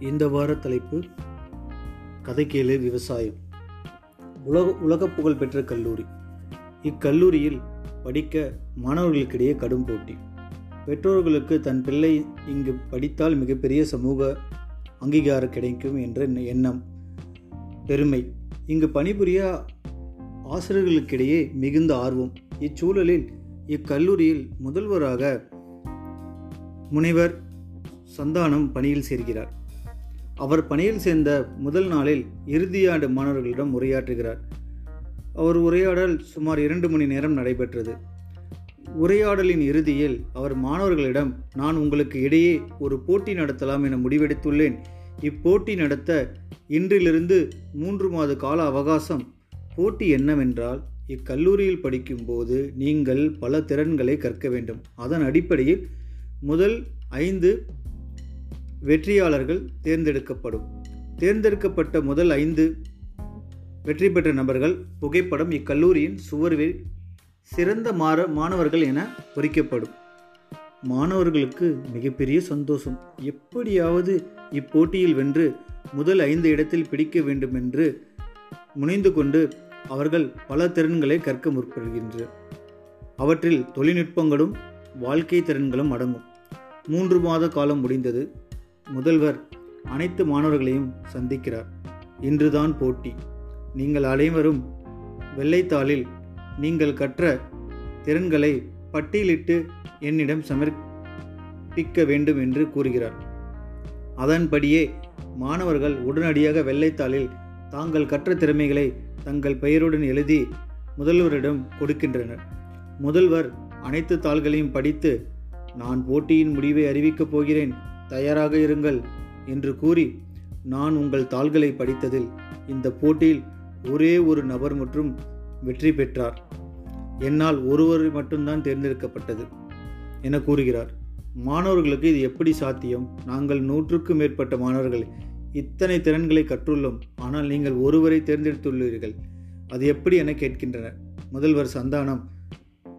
இந்த வார தலைப்பு கதைக்கேளு விவசாயம். உலக உலக புகழ் பெற்ற கல்லூரி. இக்கல்லூரியில் படிக்க மாணவர்களுக்கிடையே கடும் போட்டி. பெற்றோர்களுக்கு தன் பிள்ளை இங்கு படித்தால் மிகப்பெரிய சமூக அங்கீகாரம் கிடைக்கும் என்ற எண்ணம் பெருமை. இங்கு பணிபுரிய ஆசிரியர்களுக்கிடையே மிகுந்த ஆர்வம். இச்சூழலில் இக்கல்லூரியில் முதல்வராக முனைவர் சந்தானம் பணியில் சேர்கிறார். அவர் பணியில் சேர்ந்த முதல் நாளில் இறுதியாண்டு மாணவர்களிடம் உரையாற்றுகிறார். அவர் உரையாடல் சுமார் இரண்டு மணி நேரம் நடைபெற்றது. உரையாடலின் இறுதியில் அவர் மாணவர்களிடம் நான் உங்களுக்கு இடையே ஒரு போட்டி நடத்தலாம் என முடிவெடுத்துள்ளேன். இப்போட்டி நடத்த இன்றிலிருந்து மூன்று மாத கால அவகாசம். போட்டி என்னவென்றால் இக்கல்லூரியில் படிக்கும்போது நீங்கள் பல திறன்களை கற்க வேண்டும். அதன் அடிப்படையில் முதல் ஐந்து வெற்றியாளர்கள் தேர்ந்தெடுக்கப்படும். தேர்ந்தெடுக்கப்பட்ட முதல் ஐந்து வெற்றி பெற்ற நபர்கள் புகைப்படம் இக்கல்லூரியின் சுவரில் சிறந்த மாற மாணவர்கள் என பொறிக்கப்படும். மாணவர்களுக்கு மிகப்பெரிய சந்தோஷம். எப்படியாவது இப்போட்டியில் வென்று முதல் ஐந்து இடத்தில் பிடிக்க வேண்டும் என்று முனைந்து கொண்டு அவர்கள் பல திறன்களை கற்க முற்படுகின்றனர். அவற்றில் தொழில்நுட்பங்களும் வாழ்க்கை திறன்களும் அடங்கும். மூன்று மாத காலம் முடிந்தது. முதல்வர் அனைத்து மாணவர்களையும் சந்திக்கிறார். இன்றுதான் போட்டி. நீங்கள் அனைவரும் வெள்ளைத்தாளில் நீங்கள் கற்ற திறன்களை பட்டியலிட்டு என்னிடம் சமர்ப்பிக்க வேண்டும் என்று கூறுகிறார். அதன்படியே மாணவர்கள் உடனடியாக வெள்ளைத்தாளில் தாங்கள் கற்ற திறமைகளை தங்கள் பெயருடன் எழுதி முதல்வரிடம் கொடுக்கின்றனர். முதல்வர் அனைத்து தாள்களையும் படித்து நான் போட்டியின் முடிவை அறிவிக்கப் போகிறேன். தயாராக இருங்கள் என்று கூறி நான் உங்கள் தாள்களை படித்ததில் இந்த போட்டியில் ஒரே ஒரு நபர் மற்றும் வெற்றி பெற்றார். என்னால் ஒருவர் மட்டும்தான் தேர்ந்தெடுக்கப்பட்டது என கூறுகிறார். மாணவர்களுக்கு இது எப்படி சாத்தியம்? நாங்கள் நூற்றுக்கும் மேற்பட்ட மாணவர்கள் இத்தனை திறன்களை கற்றுள்ளோம். ஆனால் நீங்கள் ஒருவரை தேர்ந்தெடுத்துள்ளீர்கள். அது எப்படி என கேட்கின்றனர். முதல்வர் சந்தானம்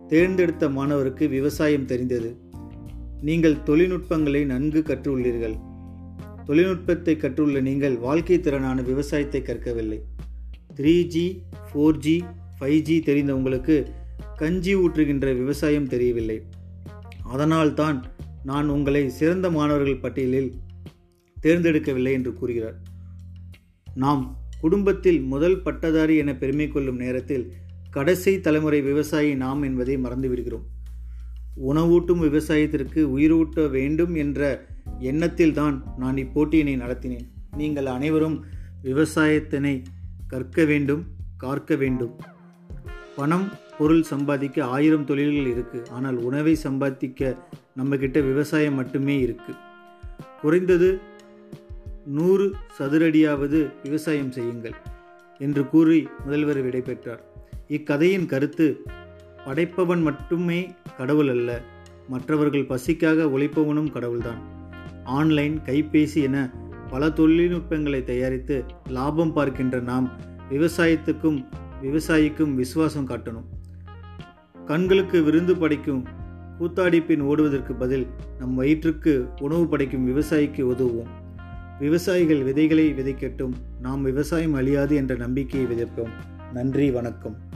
தேர்ந்தெடுத்த மாணவருக்கு விவசாயம் தெரிந்தது. நீங்கள் தொழில்நுட்பங்களை நன்கு கற்றுள்ளீர்கள். தொழில்நுட்பத்தை கற்றுள்ள நீங்கள் வாழ்க்கை திறனான விவசாயத்தை கற்கவில்லை. Three G four G five G தெரிந்த உங்களுக்கு கஞ்சி ஊற்றுகின்ற விவசாயம் தெரியவில்லை. அதனால்தான் நான் உங்களை சிறந்த மாணவர்கள் பட்டியலில் தேர்ந்தெடுக்கவில்லை என்று கூறுகிறார். நாம் குடும்பத்தில் முதல் பட்டதாரி என பெருமை கொள்ளும் நேரத்தில் கடைசி தலைமுறை விவசாயி நாம் என்பதை மறந்துவிடுகிறோம். உணவூட்டும் விவசாயத்திற்கு உயிரூட்ட வேண்டும் என்ற எண்ணத்தில் தான் நான் இப்போட்டியினை நடத்தினேன். நீங்கள் அனைவரும் விவசாயத்தினை கற்க வேண்டும் காக்க வேண்டும். பணம் பொருள் சம்பாதிக்க ஆயிரம் தொழில்கள் இருக்குது ஆனால் உணவை சம்பாதிக்க நம்மக்கிட்ட விவசாயம் மட்டுமே இருக்குது குறைந்தது நூறு சதுரடியாவது விவசாயம் செய்யுங்கள் என்று கூறி முதல்வர் விடைபெற்றார். இக்கதையின் கருத்து படைப்பவன் மட்டுமே கடவுள் அல்ல. மற்றவர்கள் பசிக்காக உழைப்பவனும் கடவுள்தான். ஆன்லைன் கைபேசி என பல தொழில்நுட்பங்களை தயாரித்து லாபம் பார்க்கின்ற நாம் விவசாயத்துக்கும் விவசாயிக்கும் விசுவாசம் காட்டணும். கண்களுக்கு விருந்து படைக்கும் கூத்தாடிப்பின் ஓடுவதற்கு பதில் நம் வயிற்றுக்கு உணவு படைக்கும் விவசாயிக்கு உதவுவோம். விவசாயிகள் விதைகளை விதைக்கட்டும் நாம் விவசாயம் அழியாது என்ற நம்பிக்கையை விதைப்போம். நன்றி வணக்கம்.